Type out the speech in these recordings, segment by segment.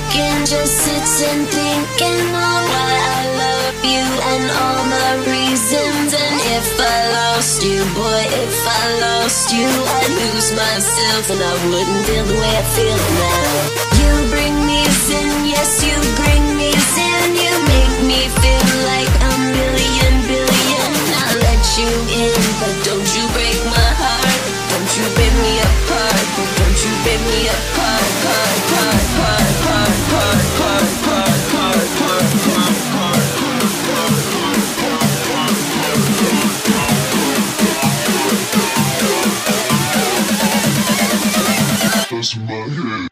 thinking, just sitting thinking on why I love you and all the reasons. And if I lost you, boy, if I lost you, I'd lose myself and I wouldn't feel the way I feel now. You bring me sin, yes, you bring me sin. You make me feel like a million billion. I let you in, but don't you break my heart. Don't you rip me apart. Don't you rip me apart. my head.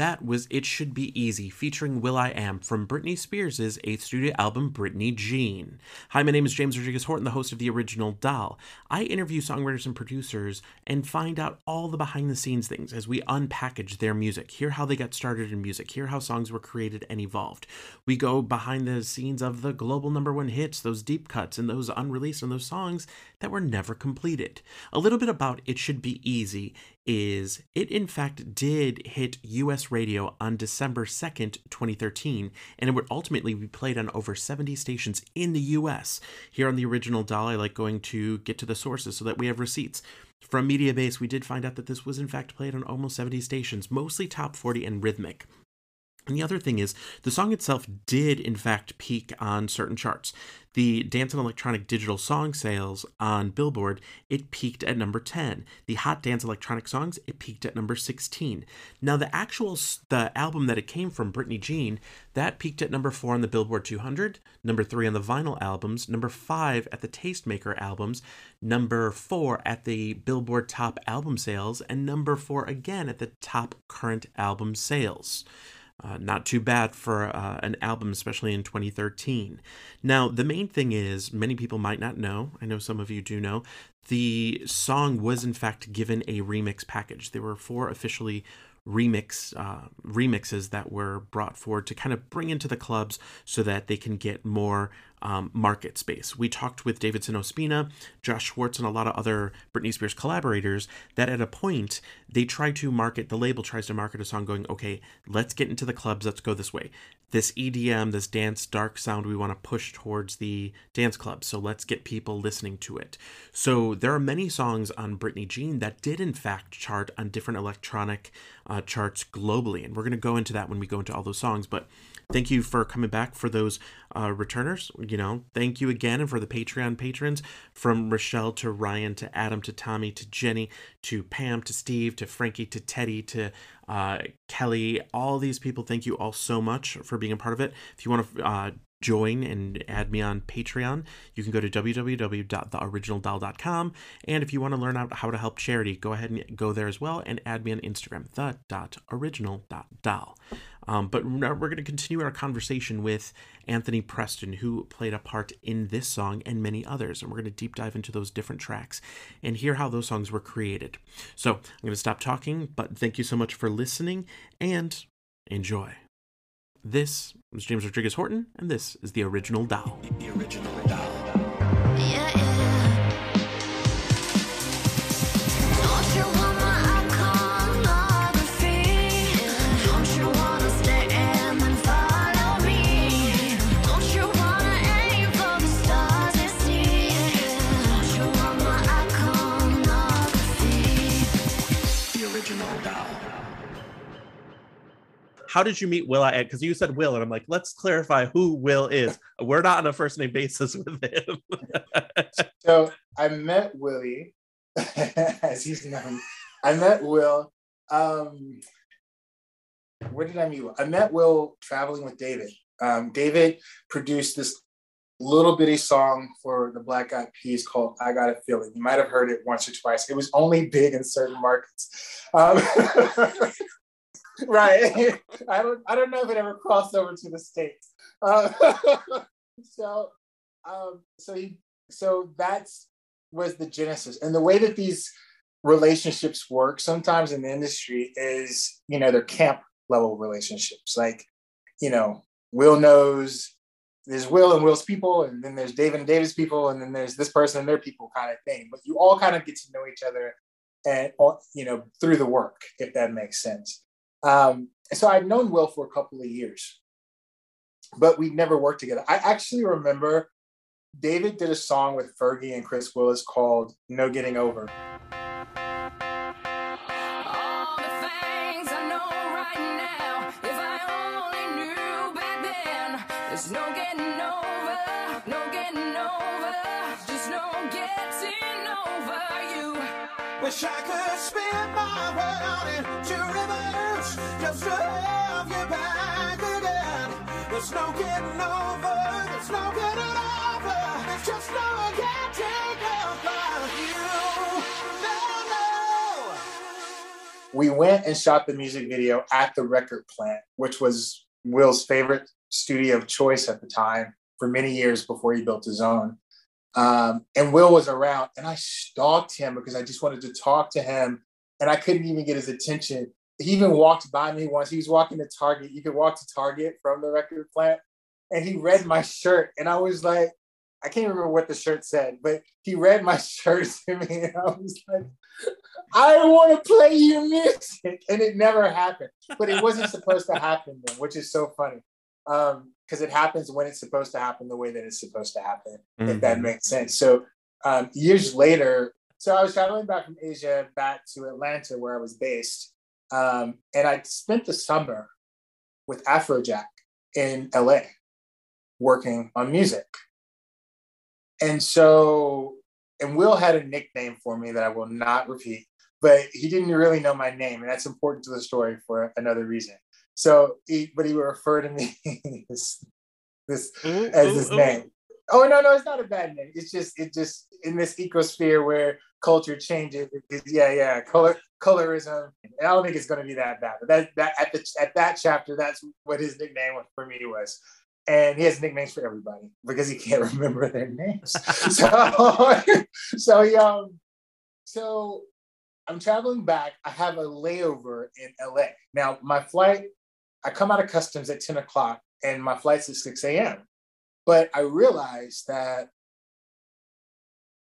That was It Should Be Easy, featuring Will I Am from Britney Spears' eighth studio album, Britney Jean. Hi, my name is James Rodriguez Horton, the host of The Original Doll. I interview songwriters and producers and find out all the behind the scenes things as we unpackage their music, hear how they got started in music, hear how songs were created and evolved. We go behind the scenes of the global number one hits, those deep cuts, and those unreleased, and those songs that were never completed. A little bit about It Should Be Easy is it in fact did hit US radio on December 2nd, 2013, and it would ultimately be played on over 70 stations in the US. Here on the original doll, I like going to get to the sources so that we have receipts. From Mediabase, we did find out that this was in fact played on almost 70 stations, mostly top 40 and rhythmic. And the other thing is, the song itself did, in fact, peak on certain charts. The dance and electronic digital song sales on Billboard, it peaked at number 10. The hot dance electronic songs, it peaked at number 16. Now, the actual, the album that it came from, Britney Jean, that peaked at number 4 on the Billboard 200, number 3 on the vinyl albums, number 5 at the Tastemaker albums, number 4 at the Billboard top album sales, and number 4 again at the top current album sales. Uh, not too bad for uh, an album, especially in 2013. Now, the main thing is, many people might not know, I know some of you do know, the song was in fact given a remix package. There were four officially remix uh, remixes that were brought forward to kind of bring into the clubs so that they can get more um, market space. We talked with Davidson Ospina, Josh Schwartz, and a lot of other Britney Spears collaborators that at a point they try to market, the label tries to market a song going, okay, let's get into the clubs, let's go this way. This EDM, this dance dark sound, we want to push towards the dance clubs, so let's get people listening to it. So there are many songs on Britney Jean that did in fact chart on different electronic uh, charts globally, and we're going to go into that when we go into all those songs, but thank you for coming back for those uh, returners. You know, thank you again, and for the Patreon patrons from Rochelle to Ryan to Adam to Tommy to Jenny to Pam to Steve to Frankie to Teddy to uh, Kelly. All these people, thank you all so much for being a part of it. If you want to uh, join and add me on Patreon, you can go to www.theoriginaldoll.com. And if you want to learn out how to help charity, go ahead and go there as well and add me on Instagram, the.original.doll. Um, but we're going to continue our conversation with Anthony Preston, who played a part in this song and many others. And we're going to deep dive into those different tracks and hear how those songs were created. So I'm going to stop talking, but thank you so much for listening and enjoy. This is James Rodriguez Horton, and this is The Original Doll. The Original Doll. How did you meet Will I Because you said Will, and I'm like, let's clarify who Will is. We're not on a first name basis with him. So I met Willie, as he's known. I met Will. Um, where did I meet Will? I met Will traveling with David. Um, David produced this little bitty song for the Black Eyed Peas called "I Got a Feeling." You might have heard it once or twice. It was only big in certain markets. Um, right. I don't. I don't know if it ever crossed over to the states. Uh, so, um, so he so that's was the genesis and the way that these relationships work sometimes in the industry is you know they're camp level relationships like you know will knows there's will and will's people and then there's david and david's people and then there's this person and their people kind of thing but you all kind of get to know each other and you know through the work if that makes sense Um, so I'd known Will for a couple of years, but we'd never worked together. I actually remember David did a song with Fergie and Chris Willis called No Getting Over. Wish I could spin my world into reverse just to We went and shot the music video at the record plant, which was Will's favorite studio of choice at the time for many years before he built his own. Um, and Will was around, and I stalked him because I just wanted to talk to him, and I couldn't even get his attention. He even walked by me once. He was walking to Target. You could walk to Target from the record plant, and he read my shirt, and I was like, I can't remember what the shirt said, but he read my shirt to me, and I was like, I want to play you music, and it never happened. But it wasn't supposed to happen then, which is so funny um because it happens when it's supposed to happen the way that it's supposed to happen mm-hmm. if that mm-hmm. makes sense so um years later so i was traveling back from asia back to atlanta where i was based um and i spent the summer with afrojack in la working on music and so and will had a nickname for me that i will not repeat but he didn't really know my name and that's important to the story for another reason so, he, but he would refer to me this, this mm-hmm. as his name. Oh no, no, it's not a bad name. It's just it just in this ecosphere where culture changes. It, yeah, yeah, color colorism. I don't think it's going to be that bad. But that that at the at that chapter, that's what his nickname for me was. And he has nicknames for everybody because he can't remember their names. so, so he, um, so I'm traveling back. I have a layover in LA. Now my flight I come out of customs at 10 o'clock and my flight's at 6 a.m. But I realized that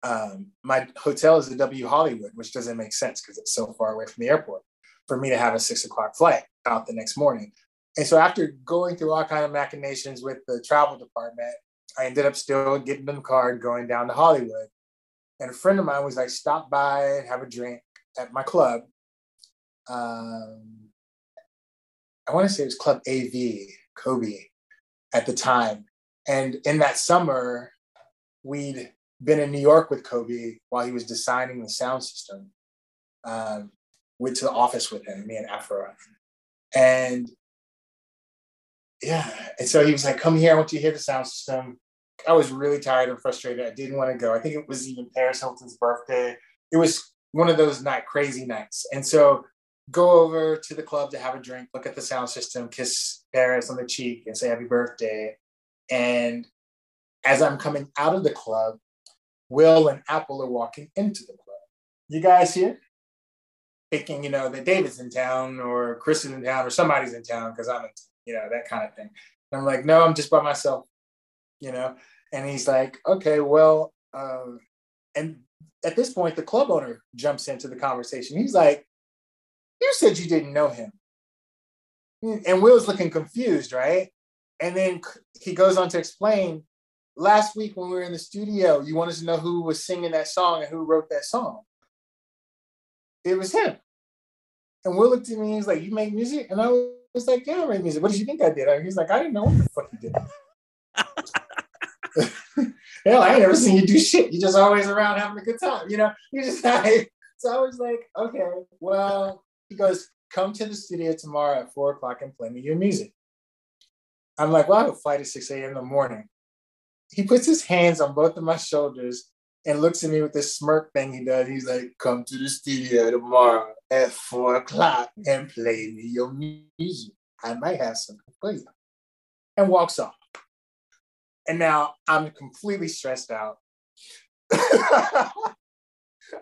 um, my hotel is the W Hollywood, which doesn't make sense because it's so far away from the airport for me to have a six o'clock flight out the next morning. And so after going through all kind of machinations with the travel department, I ended up still getting in the car and going down to Hollywood. And a friend of mine was like, stop by and have a drink at my club. Um, I want to say it was Club AV, Kobe, at the time. And in that summer, we'd been in New York with Kobe while he was designing the sound system. Um, went to the office with him, me and Afro. And yeah, and so he was like, "Come here, I want you to hear the sound system." I was really tired and frustrated. I didn't want to go. I think it was even Paris Hilton's birthday. It was one of those night crazy nights, and so go over to the club to have a drink, look at the sound system, kiss Paris on the cheek, and say happy birthday. And as I'm coming out of the club, Will and Apple are walking into the club. You guys here? Thinking, you know, that David's in town or Chris is in town or somebody's in town because I'm in, you know, that kind of thing. And I'm like, no, I'm just by myself, you know. And he's like, okay, well, uh, and at this point, the club owner jumps into the conversation. He's like, you said you didn't know him. And Will's looking confused, right? And then he goes on to explain last week when we were in the studio, you wanted to know who was singing that song and who wrote that song. It was him. And Will looked at me and he's like, You make music? And I was like, Yeah, I make music. What did you think I did? And he's like, I didn't know what the fuck you did. Hell, I ain't never seen you do shit. You're just always around having a good time, you know? You just like, so I was like, okay, well, he goes, come to the studio tomorrow at four o'clock and play me your music. I'm like, well, I have a flight at 6 a.m. in the morning. He puts his hands on both of my shoulders and looks at me with this smirk thing he does. He's like, come to the studio tomorrow at four o'clock and play me your music. I might have something for you. And walks off. And now I'm completely stressed out. I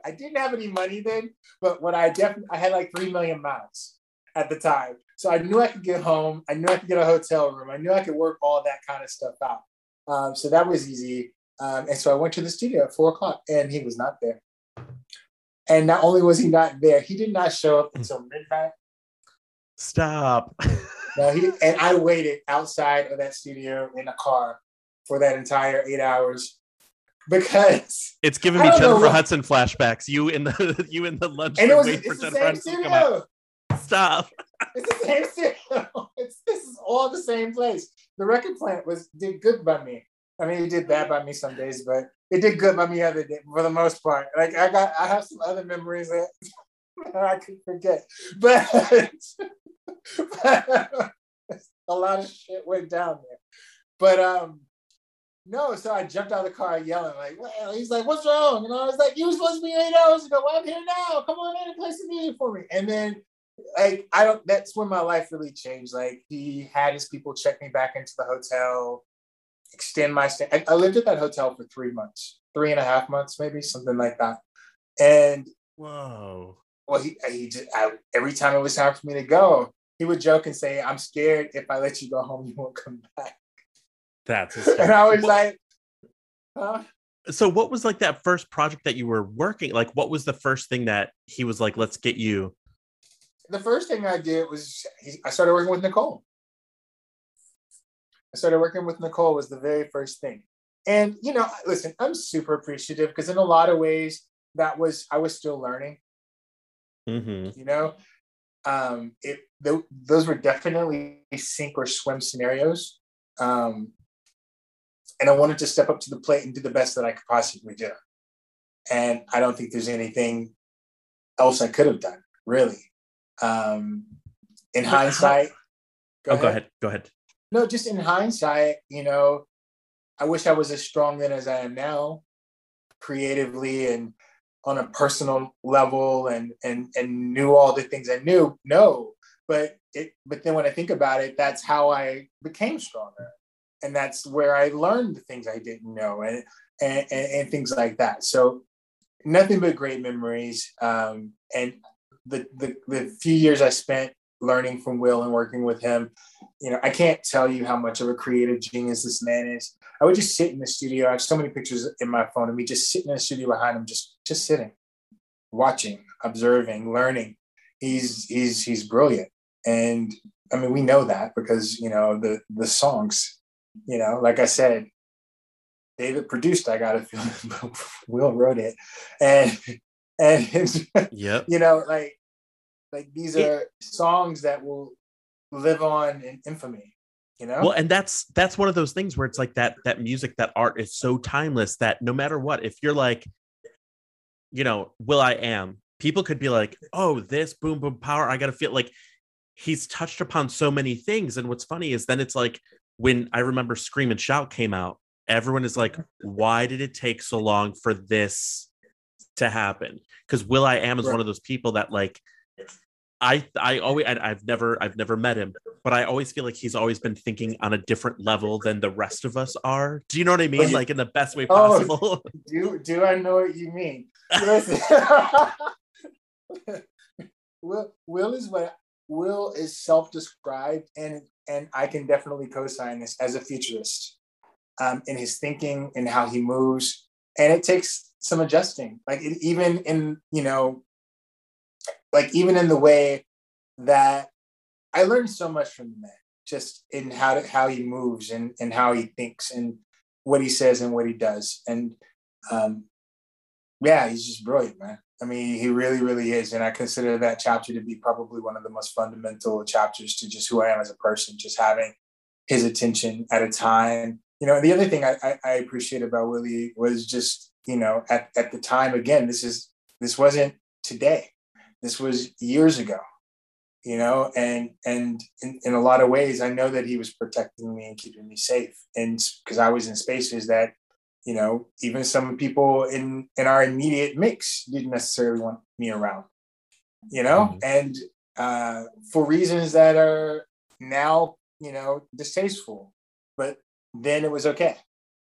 didn't have any money then, but what I definitely I had like three million miles at the time. So I knew I could get home. I knew I could get a hotel room. I knew I could work all that kind of stuff out. Um, so that was easy. Um, and so I went to the studio at four o'clock and he was not there. And not only was he not there, he did not show up until midnight. Stop. No, he and I waited outside of that studio in a car for that entire eight hours because It's giving me don't know Jennifer Hudson flashbacks. You in the you in the lunch and it was waiting for Jennifer Hudson to come out. Stop. It's the same studio. It's this is all the same place. The record plant was did good by me. I mean, it did bad by me some days, but it did good by me other day for the most part. Like I got, I have some other memories that I could forget, but, but a lot of shit went down there. But um, no, so I jumped out of the car yelling like, well, he's like, "What's wrong?" And I was like, "You were supposed to be eight hours ago. Well, I'm here now. Come on in and play some music for me." And then like I don't that's when my life really changed. Like he had his people check me back into the hotel, extend my stay. I, I lived at that hotel for three months, three and a half months, maybe something like that. And Whoa. well, he he just I, every time it was time for me to go, he would joke and say, "I'm scared if I let you go home, you won't come back." That's And. I was like, "Huh?" so what was like that first project that you were working like what was the first thing that he was like let's get you the first thing I did was I started working with Nicole. I started working with Nicole was the very first thing. And you know, listen, I'm super appreciative because in a lot of ways that was I was still learning, Mhm. you know. Um it th- those were definitely sink or swim scenarios. Um and I wanted to step up to the plate and do the best that I could possibly do. And I don't think there's anything else I could have done, really. Um, in hindsight, oh go ahead go ahead No, just in hindsight, you know, I wish I was as strong then as I am now, creatively and on a personal level, and and and knew all the things I knew. No, but it. But then when I think about it, that's how I became stronger, and that's where I learned the things I didn't know, and and and, and things like that. So nothing but great memories. Um, and the, the the few years I spent learning from Will and working with him, you know, I can't tell you how much of a creative genius this man is. I would just sit in the studio. I have so many pictures in my phone of me just sitting in the studio behind him, just just sitting, watching, observing, learning. He's he's he's brilliant, and I mean we know that because you know the the songs, you know, like I said, David produced. I got to feel Will wrote it, and and yep. you know like like these are songs that will live on in infamy you know? Well and that's that's one of those things where it's like that that music that art is so timeless that no matter what if you're like you know will i am people could be like oh this boom boom pow i gotta feel like he's touched upon so many things and what's funny is then it's like when i remember scream and shout came out everyone is like why did it take so long for this to happen because will i am is Right. one of those people that like I I always I, I've never I've never met him, but I always feel like he's always been thinking on a different level than the rest of us are. Do you know what I mean? Like in the best way Oh. possible. do do i know what you mean Listen. will will is what will is self-described and and i can definitely co-sign this as a futurist um in his thinking and how he moves and it takes some adjusting. Like it, even in you know like even in the way that i learned so much from the man just in how to, how he moves and and how he thinks and what he says and what he does. And um yeah he's just brilliant man. I mean he really really is. And i consider that chapter to be probably one of the most fundamental chapters to just who i am as a person just having his attention at a time. You know and the other thing i i, I appreciate about willie was just you know at, at the time again this is this wasn't today this was years ago you know and and in, in a lot of ways i know that he was protecting me and keeping me safe and because i was in spaces that you know even some people in in our immediate mix didn't necessarily want me around you know Mhm. and uh for reasons that are now you know distasteful but then it was okay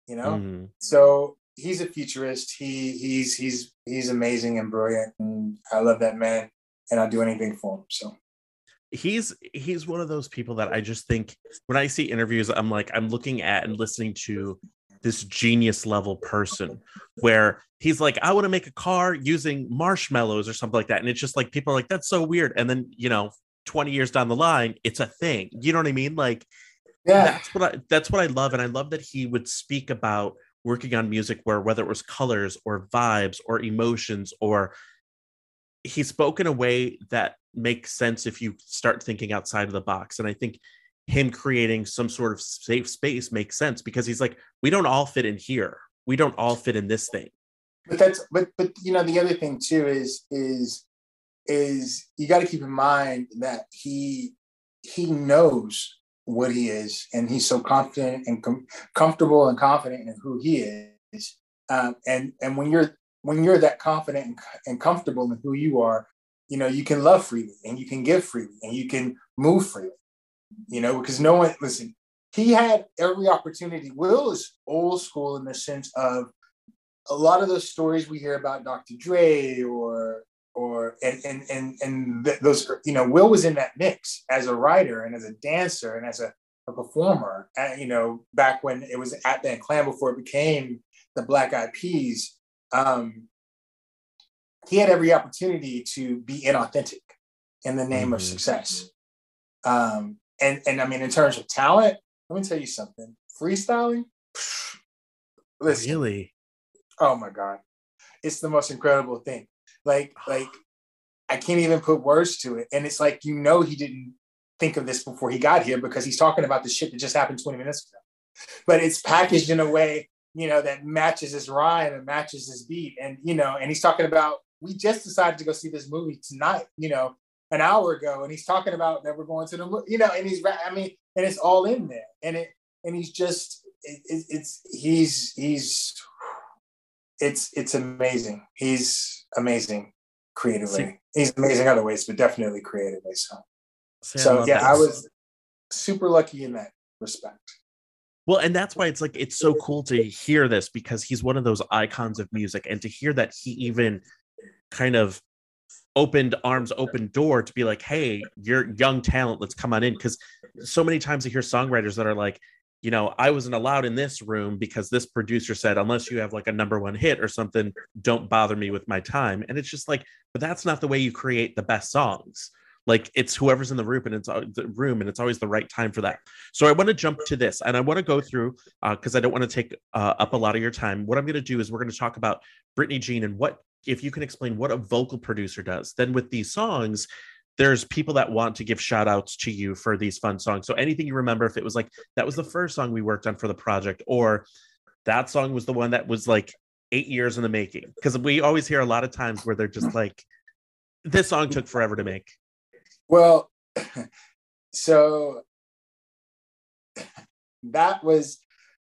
you know Mhm. so he's a futurist he he's he's he's amazing and brilliant and i love that man and i'll do anything for him so He's he's one of those people that I just think when I see interviews, I'm like I'm looking at and listening to this genius level person where he's like, I want to make a car using marshmallows or something like that. And it's just like people are like, that's so weird. And then, you know, 20 years down the line, it's a thing. You know what I mean? Like, Yeah. that's what I that's what I love. And I love that he would speak about working on music where whether it was colors or vibes or emotions or he spoke in a way that makes sense if you start thinking outside of the box. And I think him creating some sort of safe space makes sense because he's like, we don't all fit in here. We don't all fit in this thing. but that's but but you know the other thing too is is is you got to keep in mind that he he knows what he is and he's so confident and com- comfortable and confident in who he is um, and and when you're when you're that confident and, and comfortable in who you are you know you can love freely and you can give freely and you can move freely you know because no one listen he had every opportunity will is old school in the sense of a lot of those stories we hear about Dr. Dre or or and and and and th- those you know Will was in that mix as a writer and as a dancer and as a, a performer uh, you know back when it was Atban Klann before it became the Black Eyed Peas um, he had every opportunity to be inauthentic in the name of Mhm. success. Um, and and I mean in terms of talent let me tell you something. Freestyling? Listen. Really? oh my god. It's the most incredible thing like like i can't even put words to it. And it's like you know he didn't think of this before he got here because he's talking about the shit that just happened 20 minutes ago. But it's packaged in a way you know that matches his rhyme and matches his beat. And you know and he's talking about we just decided to go see this movie tonight you know an hour ago. And he's talking about that we're going to the mo- you know and he's i mean and it's all in there. And it and he's just it, it, it's he's he's it's it's amazing. He's amazing creatively. See- He's amazing other ways, but definitely creatively. So, so yeah. I was super lucky in that respect. Well, and that's why it's like it's so cool to hear this because he's one of those icons of music, and to hear that he even kind of opened arms, open door to be like, "Hey, you're young talent, let's come on in." Because so many times I hear songwriters that are like, you know, I wasn't allowed in this room because this producer said, unless you have like a number one hit or something, don't bother me with my time. And it's just like, but that's not the way you create the best songs. Like it's whoever's in the room and it's the room and it's always the right time for that. So I want to jump to this and I want to go through because I don't want to take uh, up a lot of your time. What I'm going to do is we're going to talk about Britney Jean and what if you can explain what a vocal producer does. Then with these songs, there's people that want to give shout outs to you for these fun songs. So anything you remember, if it was like that was the first song we worked on for the project, or that song was the one that was like eight years in the making. Because we always hear a lot of times where they're just like, this song took forever to make. Well, so that was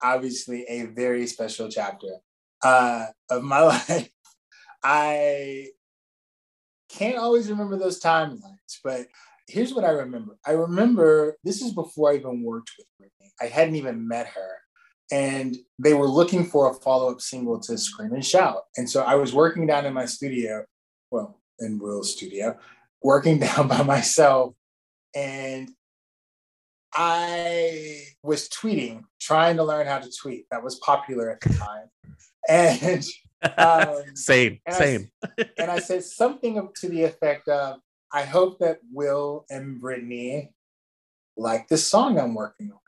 obviously a very special chapter uh, of my life. I can't always remember those timelines, but here's what I remember. I remember this is before I even worked with Britney. I hadn't even met her. And they were looking for a follow up single to Scream and Shout. And so I was working down in my studio, well, in Will's studio, working down by myself. And I was tweeting, trying to learn how to tweet. That was popular at the time. And um, same, and I- same. and I said something to the effect of, I hope that Will and Britney like this song I'm working on.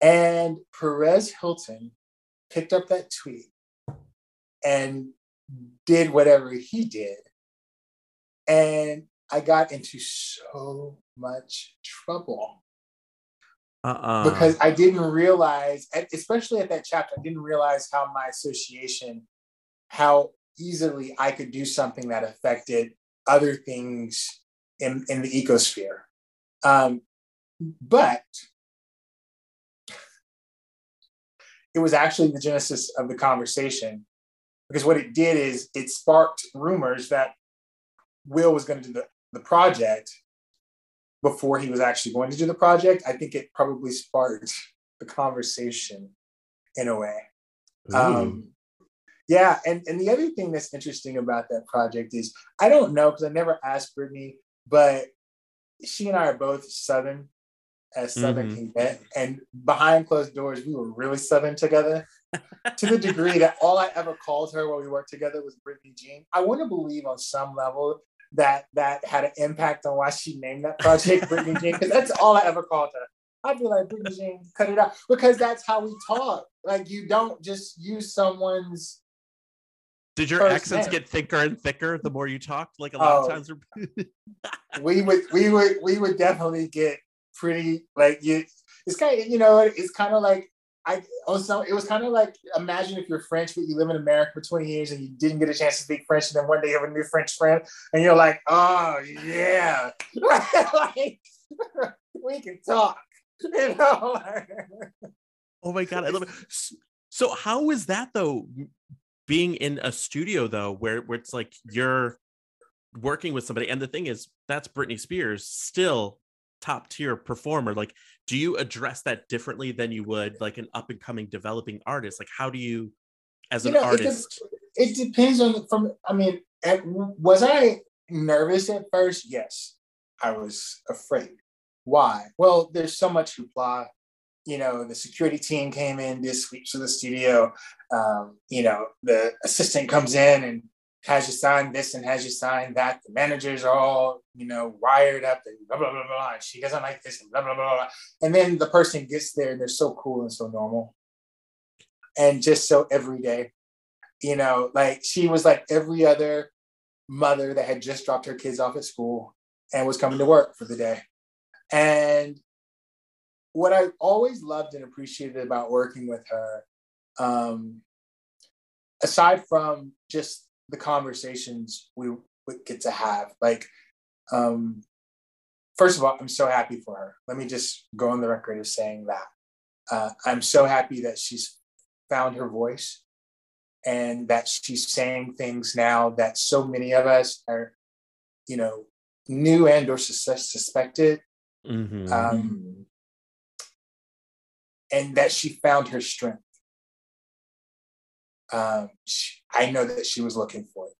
And Perez Hilton picked up that tweet and did whatever he did. And I got into so much trouble Uh-uh. because I didn't realize, especially at that chapter, I didn't realize how my association, how easily I could do something that affected other things in, in the ecosphere. Um, but it was actually the genesis of the conversation because what it did is it sparked rumors that Will was going to do the, the project before he was actually going to do the project. I think it probably sparked the conversation in a way. Um, yeah, and, and the other thing that's interesting about that project is I don't know because I never asked Britney, but she and I are both Southern, as Southern Mhm. can get, and behind closed doors we were really Southern together to the degree that all I ever called her while we worked together was Britney Jean. I want to believe on some level that that had an impact on why she named that project Britney Jean because that's all I ever called her. I'd be like Britney Jean, cut it out because that's how we talk. Like you don't just use someone's. Did your accents name. get thicker and thicker the more you talked? Like a lot Oh. of times. we would we would we would definitely get pretty like you. It's kind of you know it's kind of like I also it was kind of like imagine if you're French but you live in America for 20 years and you didn't get a chance to speak French and then one day you have a new French friend and you're like oh yeah like we can talk you know Oh my god, I love it. So how is that though? Being in a studio though, where where it's like you're working with somebody, and the thing is, that's Britney Spears, still top tier performer. Like, do you address that differently than you would like an up and coming developing artist? Like, how do you, as You an know, it artist? it depends on from i mean at, was i nervous at first yes i was afraid why well there's so much hoopla you know the security team came in did sweeps of the studio um, you know the assistant comes in and has you sign this and has you sign that. The managers are all you know wired up. And blah blah blah blah and she doesn't like this and blah blah blah, blah. and then the person gets there. And they're so cool and so normal. And just so everyday. You know, like she was like every other mother that had just dropped her kids off at school and was coming to work for the day. And what I always loved and appreciated about working with her, um, aside from just the conversations we would get to have, like, um, first of all, I'm so happy for her. Let me just go on the record of saying that. Uh, I'm so happy that she's found her voice and that she's saying things now that so many of us are, you know, knew and or sus- suspected, Mhm. um, and that she found her strength. Um, she, I know that she was looking for it,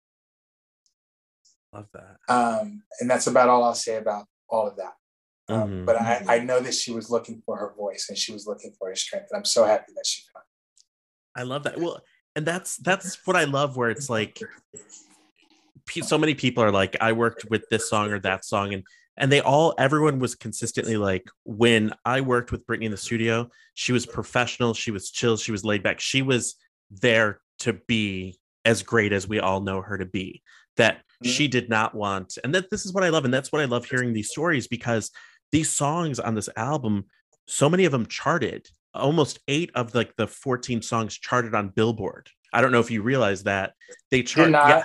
Love that. um, and that's about all I'll say about all of that. Um, Mhm. But I, I know that she was looking for her voice and she was looking for her strength, and I'm so happy that she found. I love that. Well, and that's that's what I love where it's like so many people are like I worked with this song or that song and and they all everyone was consistently like when I worked with britney in the studio, she was professional, she was chill, she was laid back. She was there to be as great as we all know her to be. That Mhm. she did not want and that this is what I love and that's what I love hearing these stories because these songs on this album so many of them charted almost eight of like the 14 songs charted on billboard i don't know if you realize that they charted yeah,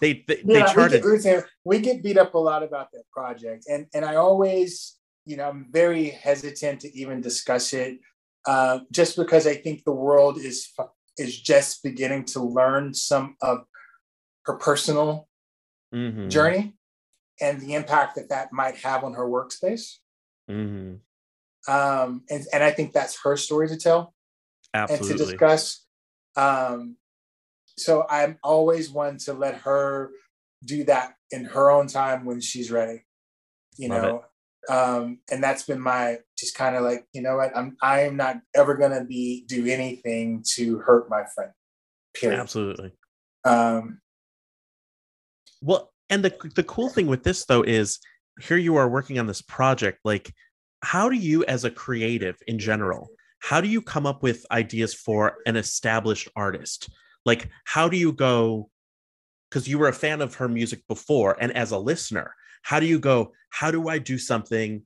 they they, they yeah, we charted get, we get- we get beat up a lot about that project, and and I always, you know, I'm very hesitant to even discuss it, uh, just because I think the world is fu- is just beginning to learn some of her personal Mhm, journey and the impact that that might have on her workspace. mhm. Um, and and I think that's her story to tell. and to discuss. Um, so I'm always one to let her do that in her own time when she's ready. You Love know, um, and that's been my just kind of like you know what I'm I am not ever gonna be do anything to hurt my friend. Period. absolutely Um, well and the the cool thing with this though is here you are working on this project like how do you as a creative in general how do you come up with ideas for an established artist like how do you go because you were a fan of her music before and as a listener how do you go how do i do something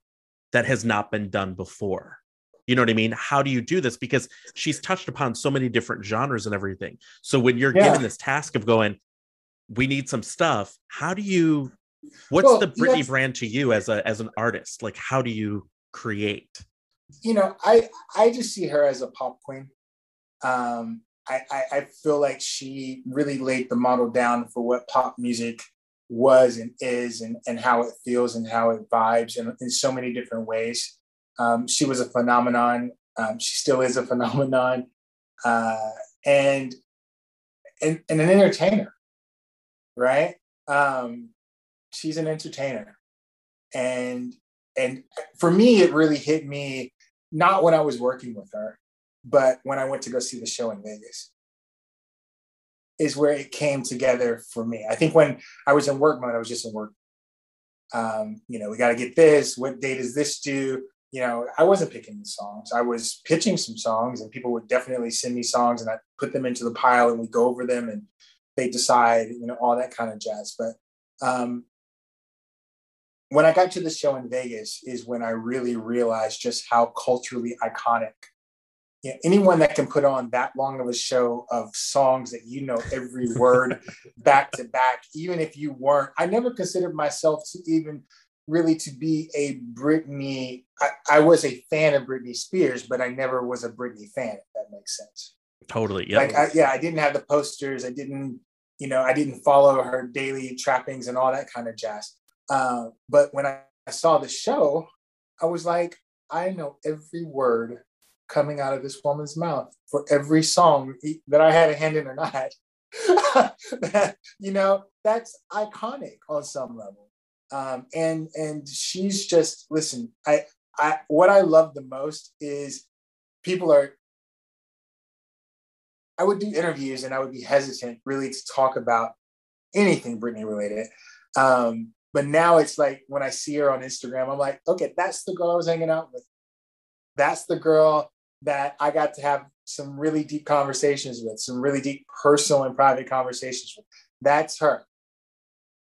that has not been done before? You know what i mean? How do you do this? Because she's touched upon so many different genres and everything. So when you're Yeah. given this task of going we need some stuff how do you what's Well, the britney that's- brand to you as a as an artist? Like how do you create? You know, I I just see her as a pop queen. Um, I, I I feel like she really laid the model down for what pop music was and is, and and how it feels and how it vibes, in, in so many different ways. Um, she was a phenomenon. Um, she still is a phenomenon, uh, and and and an entertainer, right? Um, she's an entertainer, and and for me, it really hit me not when I was working with her, but when I went to go see the show in Vegas. Is where it came together for me. I think when I was in work mode, I was just in work. Um, you know, we got to get this. What day does this do? You know, I wasn't picking the songs. I was pitching some songs, and people would definitely send me songs, and I put them into the pile, and we go over them, and they decide, you know, all that kind of jazz. But um, when I got to the show in Vegas, is when I really realized just how culturally iconic you know, anyone that can put on that long of a show of songs that you know every word back to back, even if you weren't, I never considered myself to even really to be a Britney. I, I was a fan of Britney Spears, but I never was a Britney fan, if that makes sense. Totally. Yeah. Like, I, yeah, I didn't have the posters. I didn't, you know, I didn't follow her daily trappings and all that kind of jazz. Uh, but when I, I saw the show, I was like, I know every word coming out of this woman's mouth for every song that I had a hand in or not. that, you know, that's iconic on some level. Um, and and she's just listen. I I what I love the most is people are. I would do interviews and I would be hesitant really to talk about anything Britney related. Um, but now it's like when I see her on Instagram, I'm like, okay, that's the girl I was hanging out with. That's the girl that I got to have some really deep conversations with, some really deep personal and private conversations with. That's her.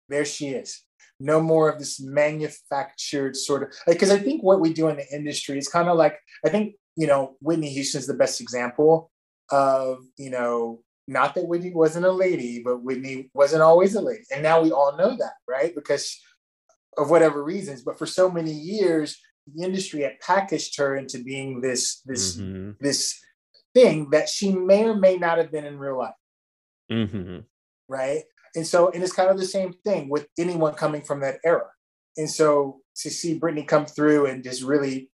There she is. No more of this manufactured sort of because I think what we do in the industry is kind of like I think you know Whitney Houston's the best example of you know not that Whitney wasn't a lady, but Whitney wasn't always a lady, and now we all know that, right? Because of whatever reasons. But for so many years, the industry had packaged her into being this this mm-hmm. this thing that she may or may not have been in real life mm-hmm. right and so and it's kind of the same thing with anyone coming from that era and so to see Britney come through and just really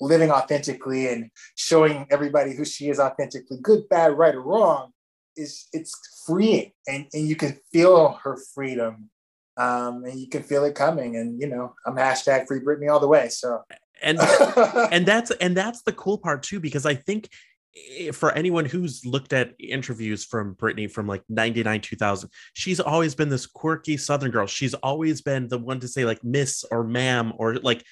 living authentically and showing everybody who she is authentically good bad right or wrong is it's freeing and, and you can feel her freedom um, and you can feel it coming. And you know, I'm hashtag free Britney all the way. So and and that's and that's the cool part too, because I think eh, for anyone who's looked at interviews from Britney from like 99 2000 she's always been this quirky southern girl she's always been the one to say like miss or ma'am or like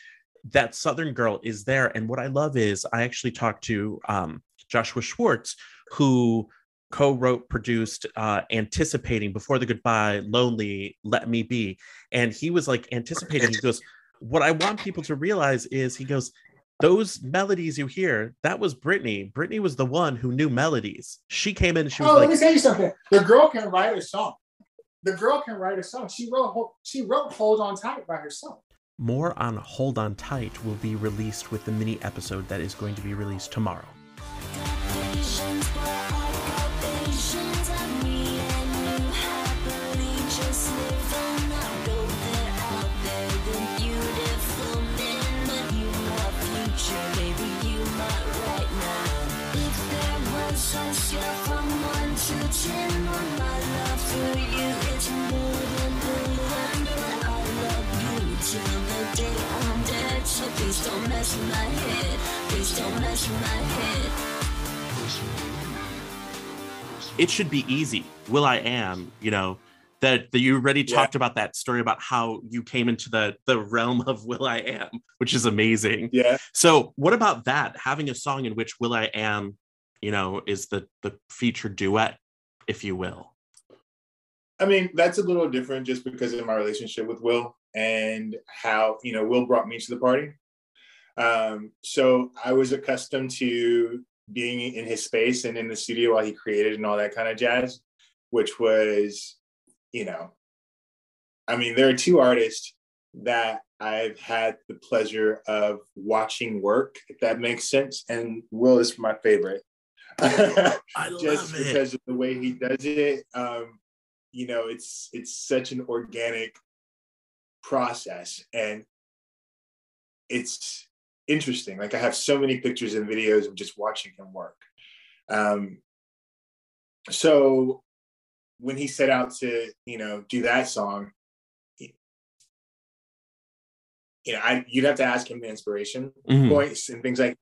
that southern girl is there and what i love is i actually talked to um, joshua schwartz who co-wrote produced uh anticipating before the goodbye lonely let me be. And he was like anticipating he goes what i want people to realize is he goes those melodies you hear that was Britney. Britney was the one who knew melodies. She came in and she was oh, like let me tell you something. The girl can write a song. The girl can write a song. She wrote she wrote hold on tight by herself. More on hold on tight will be released with the mini episode that is going to be released tomorrow Please don't mess with my head. Please don't mess with my head. It should be easy. Will I am, you know, that, that you already yeah. talked about that story about how you came into the the realm of Will I Am, which is amazing. Yeah. So what about that? Having a song in which Will I Am, you know, is the the featured duet, if you will. I mean, that's a little different just because of my relationship with Will and how, you know, Will brought me to the party. Um, so I was accustomed to being in his space and in the studio while he created and all that kind of jazz, which was, you know, I mean, there are two artists that I've had the pleasure of watching work, if that makes sense. And Will is my favorite. Just because of the way he does it. Um, you know, it's it's such an organic process and it's interesting. Like I have so many pictures and videos of just watching him work. Um, so when he set out to, you know, do that song, you know, I you'd have to ask him the inspiration mm-hmm. points and things like.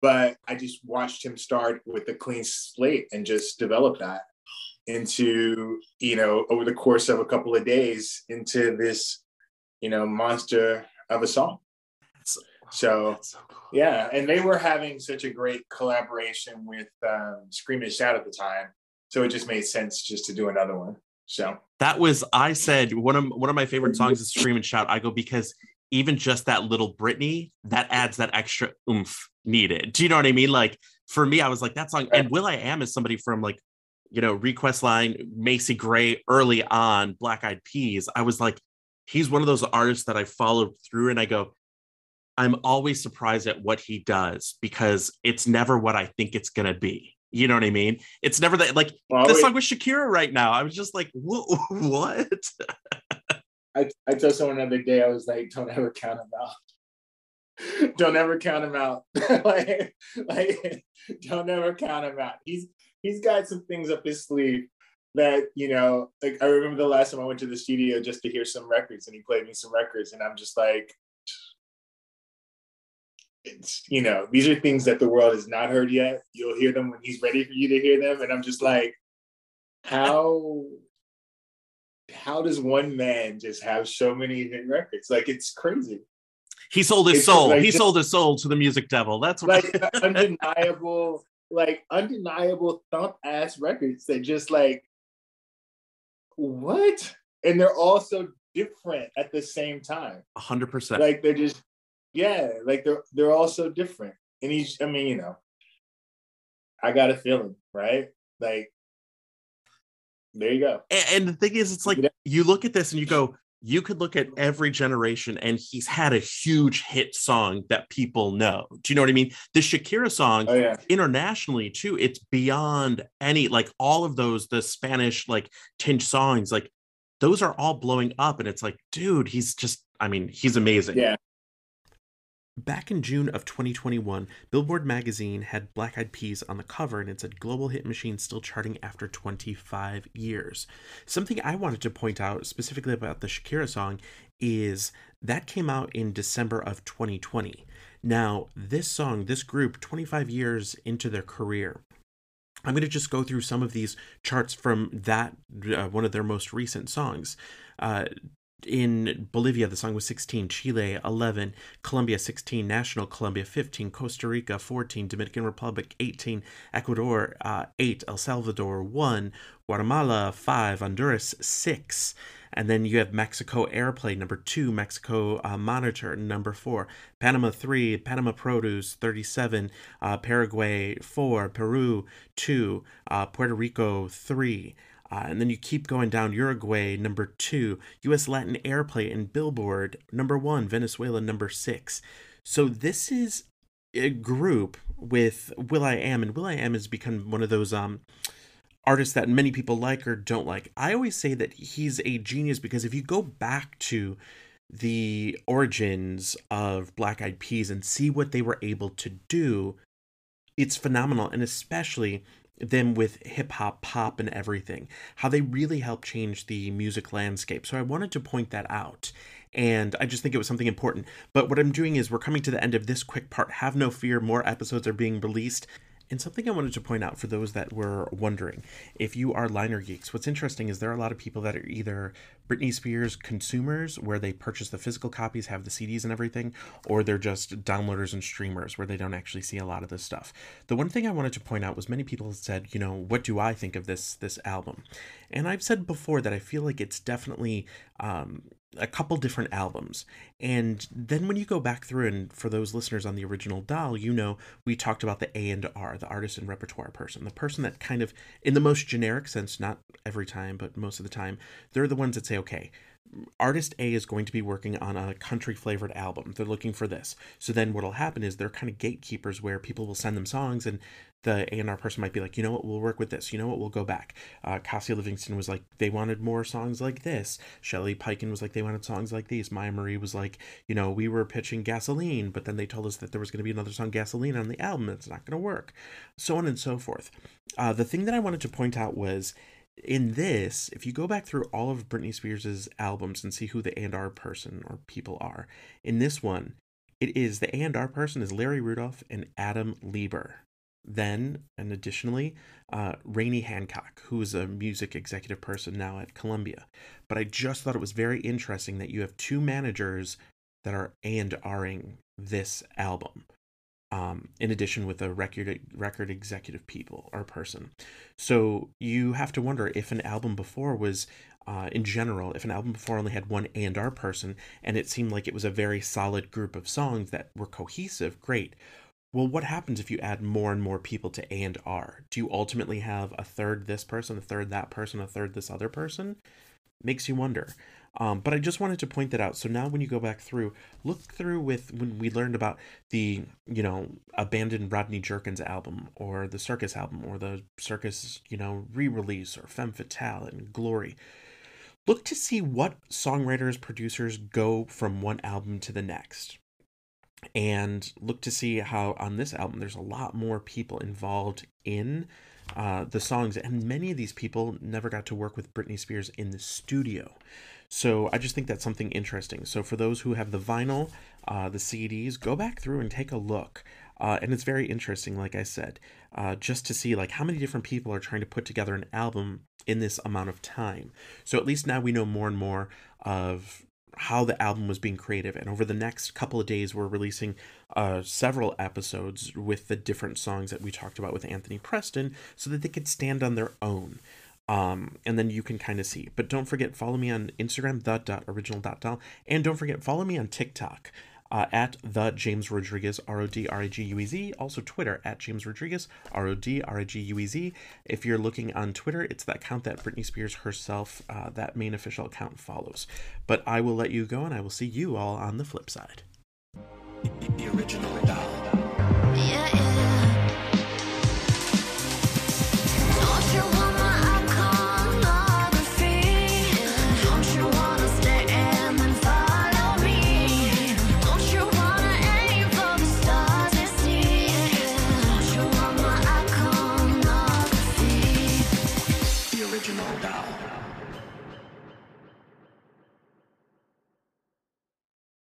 But I just watched him start with a clean slate and just develop that. into you know over the course of a couple of days into this you know monster of a song so, so cool. yeah and they were having such a great collaboration with um, scream and shout at the time so it just made sense just to do another one so that was i said one of one of my favorite songs is scream and shout i go because even just that little Britney, that adds that extra oomph needed. Do you know what I mean? Like for me, I was like, that song, and will.i.am is somebody from like, you know, Request Line, Macy Gray early on, Black Eyed Peas. I was like, he's one of those artists that I followed through and I go, I'm always surprised at what he does because it's never what I think it's gonna be. You know what I mean? It's never that like well, the song with Shakira right now. I was just like, what? I, I told someone the other day, I was like, don't ever count him out. don't ever count him out. like, like, don't ever count him out. He's he's got some things up his sleeve that you know. Like I remember the last time I went to the studio just to hear some records, and he played me some records, and I'm just like, it's you know, these are things that the world has not heard yet. You'll hear them when he's ready for you to hear them, and I'm just like, how how does one man just have so many hit records? Like it's crazy. He sold his it's soul. Like, he sold his soul to the music devil. That's what like undeniable, like undeniable thump ass records that just like what? And they're all so different at the same time. A hundred percent. Like they're just yeah, like they're they're all so different. And he's I mean, you know, I got a feeling, right? Like there you go. And, and the thing is, it's like you look at this and you go, you could look at every generation and he's had a huge hit song that people know. Do you know what I mean? The Shakira song oh, yeah. internationally too, it's beyond any like all of those the Spanish like tinge songs like those are all blowing up and it's like dude, he's just I mean, he's amazing. Yeah. Back in June of 2021, Billboard magazine had Black Eyed Peas on the cover and it said Global Hit Machine still charting after 25 years. Something I wanted to point out specifically about the Shakira song is that came out in December of 2020. Now, this song, this group, 25 years into their career, I'm going to just go through some of these charts from that, uh, one of their most recent songs. Uh, in Bolivia, the song was 16, Chile 11, Colombia 16, National Colombia 15, Costa Rica 14, Dominican Republic 18, Ecuador uh, 8, El Salvador 1, Guatemala 5, Honduras 6. And then you have Mexico Airplay number 2, Mexico uh, Monitor number 4, Panama 3, Panama Produce 37, uh, Paraguay 4, Peru 2, uh, Puerto Rico 3. Uh, and then you keep going down Uruguay, number two, US Latin Airplay and Billboard, number one, Venezuela, number six. So this is a group with will.i.am, and will.i.am has become one of those um artists that many people like or don't like. I always say that he's a genius because if you go back to the origins of Black Eyed Peas and see what they were able to do, it's phenomenal. And especially them with hip hop, pop, and everything, how they really helped change the music landscape. So I wanted to point that out. And I just think it was something important. But what I'm doing is we're coming to the end of this quick part. Have no fear, more episodes are being released. And something I wanted to point out for those that were wondering if you are liner geeks, what's interesting is there are a lot of people that are either Britney Spears consumers, where they purchase the physical copies, have the CDs and everything, or they're just downloaders and streamers where they don't actually see a lot of this stuff. The one thing I wanted to point out was many people said, you know, what do I think of this this album? And I've said before that I feel like it's definitely um, a couple different albums. And then when you go back through, and for those listeners on the original doll, you know, we talked about the A and R, the artist and repertoire person, the person that kind of, in the most generic sense, not every time, but most of the time, they're the ones that say, okay, artist A is going to be working on a country flavored album. They're looking for this. So then what'll happen is they're kind of gatekeepers where people will send them songs and the A&R person might be like, you know what, we'll work with this. You know what, we'll go back. Uh, Kasia Livingston was like, they wanted more songs like this. Shelly Peiken was like, they wanted songs like these. Maya Marie was like, you know, we were pitching Gasoline, but then they told us that there was going to be another song, Gasoline, on the album. It's not going to work. So on and so forth. Uh, the thing that I wanted to point out was in this, if you go back through all of Britney Spears' albums and see who the A&R person or people are, in this one, it is the A&R person is Larry Rudolph and Adam Leber. then, and additionally, uh, Rani Hancock, who is a music executive person now at Columbia. But I just thought it was very interesting that you have two managers that are and ring this album. Um, in addition with a record record executive people or person. So you have to wonder if an album before was uh, in general, if an album before only had one A and R person and it seemed like it was a very solid group of songs that were cohesive, great. Well, what happens if you add more and more people to A and R? Do you ultimately have a third this person, a third that person, a third this other person? Makes you wonder. Um, but I just wanted to point that out. So now when you go back through, look through with when we learned about the, you know, abandoned Rodney Jerkins album or the Circus album or the Circus, you know, re-release or Femme Fatale and Glory. Look to see what songwriters, producers go from one album to the next and look to see how on this album there's a lot more people involved in uh, the songs and many of these people never got to work with britney spears in the studio so i just think that's something interesting so for those who have the vinyl uh, the cds go back through and take a look uh, and it's very interesting like i said uh, just to see like how many different people are trying to put together an album in this amount of time so at least now we know more and more of how the album was being creative. And over the next couple of days, we're releasing uh, several episodes with the different songs that we talked about with Anthony Preston so that they could stand on their own. Um, and then you can kind of see. But don't forget, follow me on Instagram, the original dot doll, and don't forget, follow me on TikTok uh, at the James Rodriguez, R O D R I G U E Z. Also, Twitter at James Rodriguez, R O D R I G U E Z. If you're looking on Twitter, it's that account that Britney Spears herself, uh, that main official account, follows. But I will let you go, and I will see you all on the flip side. The original doll.